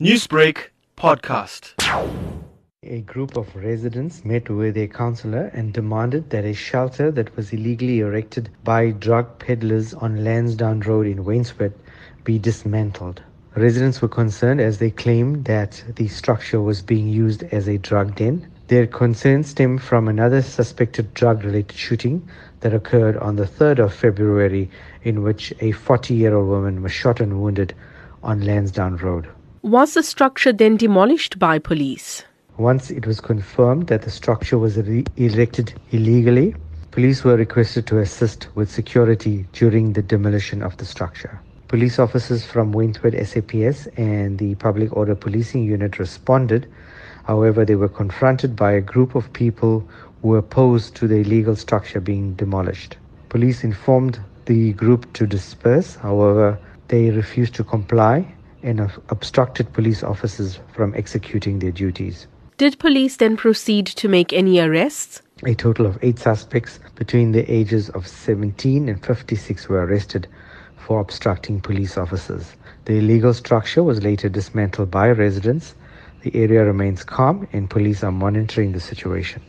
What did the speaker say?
Newsbreak podcast. A group of residents met with a councillor and demanded that a shelter that was illegally erected by drug peddlers on Lansdowne Road in Wentworth be dismantled. Residents were concerned as they claimed that the structure was being used as a drug den. Their concerns stem from another suspected drug related shooting that occurred on the 3rd of February, in which a 40 year old woman was shot and wounded on Lansdowne Road. Was the structure then demolished by police? Once it was confirmed that the structure was re- erected illegally, police were requested to assist with security during the demolition of the structure. Police officers from Wentworth SAPS and the Public Order Policing Unit responded. However, they were confronted by a group of people who were opposed to the illegal structure being demolished. Police informed the group to disperse. However, they refused to comply and obstructed police officers from executing their duties. Did police then proceed to make any arrests? A total of eight suspects between the ages of 17 and 56 were arrested for obstructing police officers. The illegal structure was later dismantled by residents. The area remains calm and police are monitoring the situation.